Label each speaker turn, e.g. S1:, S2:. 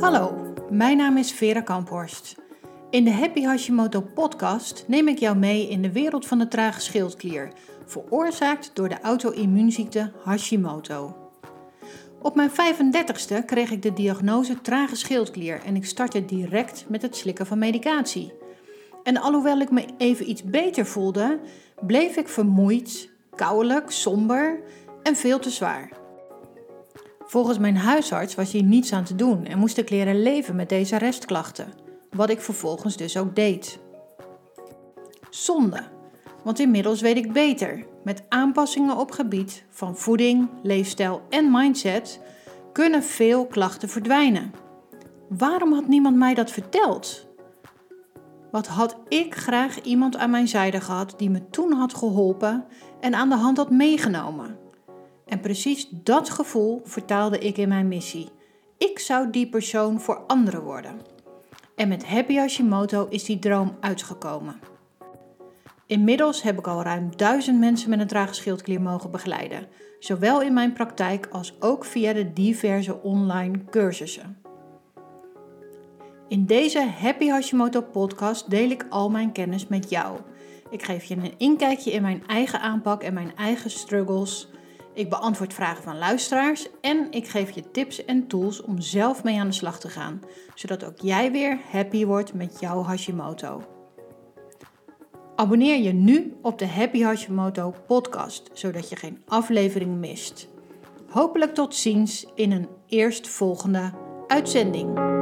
S1: Hallo, mijn naam is Vera Kamphorst. In de Happy Hashimoto podcast neem ik jou mee in de wereld van de trage schildklier, veroorzaakt door de auto-immuunziekte Hashimoto. Op mijn 35ste kreeg ik de diagnose trage schildklier en ik startte direct met het slikken van medicatie. En alhoewel ik me even iets beter voelde, bleef ik vermoeid, kouwelijk, somber en veel te zwaar. Volgens mijn huisarts was hier niets aan te doen en moest ik leren leven met deze restklachten, wat ik vervolgens dus ook deed. Zonde, want inmiddels weet ik beter. Met aanpassingen op gebied van voeding, leefstijl en mindset kunnen veel klachten verdwijnen. Waarom had niemand mij dat verteld? Wat had ik graag iemand aan mijn zijde gehad die me toen had geholpen en aan de hand had meegenomen? En precies dat gevoel vertaalde ik in mijn missie. Ik zou die persoon voor anderen worden. En met Happy Hashimoto is die droom uitgekomen. Inmiddels heb ik al ruim duizend mensen met een trage schildklier mogen begeleiden, zowel in mijn praktijk als ook via de diverse online cursussen. In deze Happy Hashimoto podcast deel ik al mijn kennis met jou. Ik geef je een inkijkje in mijn eigen aanpak en mijn eigen struggles. Ik beantwoord vragen van luisteraars en ik geef je tips en tools om zelf mee aan de slag te gaan, zodat ook jij weer happy wordt met jouw Hashimoto. Abonneer je nu op de Happy Hashimoto podcast, zodat je geen aflevering mist. Hopelijk tot ziens in een eerstvolgende uitzending.